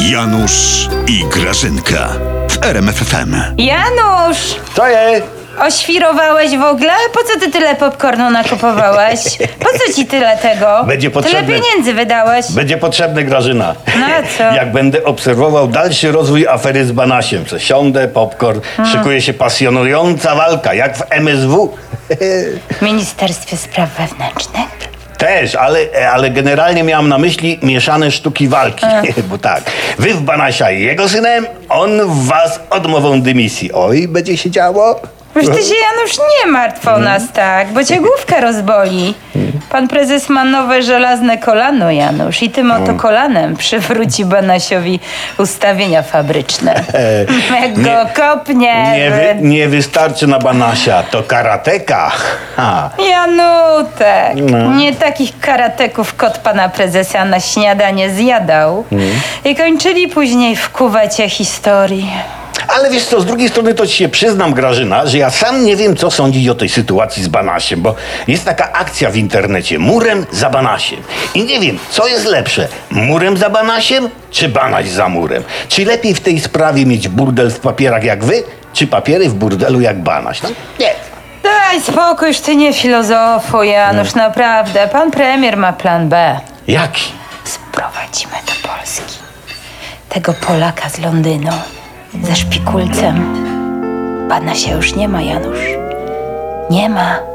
Janusz i Grażynka w RMFFM. Janusz! Co je? Oświrowałeś w ogóle? Po co ty tyle popcornu nakupowałeś? Po co ci tyle tego? Będzie potrzebne. Tyle pieniędzy wydałeś. Będzie potrzebny Grażyna. No a co? Jak będę obserwował dalszy rozwój afery z Banasiem, że siądę, popcorn, Hmm. szykuje się pasjonująca walka, jak w MSW. W Ministerstwie Spraw Wewnętrznych? Też, ale, ale generalnie miałam na myśli mieszane sztuki walki. Bo tak, wy w Banasia jego synem, on w was odmową dymisji. Oj, będzie się działo. Już ty się, Janusz, nie martw o nas tak, bo cię główka rozboli. Pan prezes ma nowe żelazne kolano, Janusz, i tym oto kolanem przywróci Banasiowi ustawienia fabryczne. Jak go nie- kopnie... Nie, wy, nie wystarczy na Banasia, to karateka. Ha. Janutek, No. nie takich karateków kot pana prezesa na śniadanie zjadał. Mm. I kończyli później w kuwecie historii. Ale wiesz co, z drugiej strony to ci się przyznam, Grażyna, że ja sam nie wiem, co sądzić o tej sytuacji z Banasiem, bo jest taka akcja w internecie, murem za Banasiem. I nie wiem, co jest lepsze, murem za Banasiem, czy Banaś za murem? Czy lepiej w tej sprawie mieć burdel w papierach jak wy, czy papiery w burdelu jak Banaś? No, nie. Daj spokój, już ty nie filozofuj, Janusz, Mm. naprawdę. Pan premier ma plan B. Jaki? Sprowadzimy do Polski tego Polaka z Londynu ze szpikulcem. Pana się już nie ma, Janusz. Nie ma.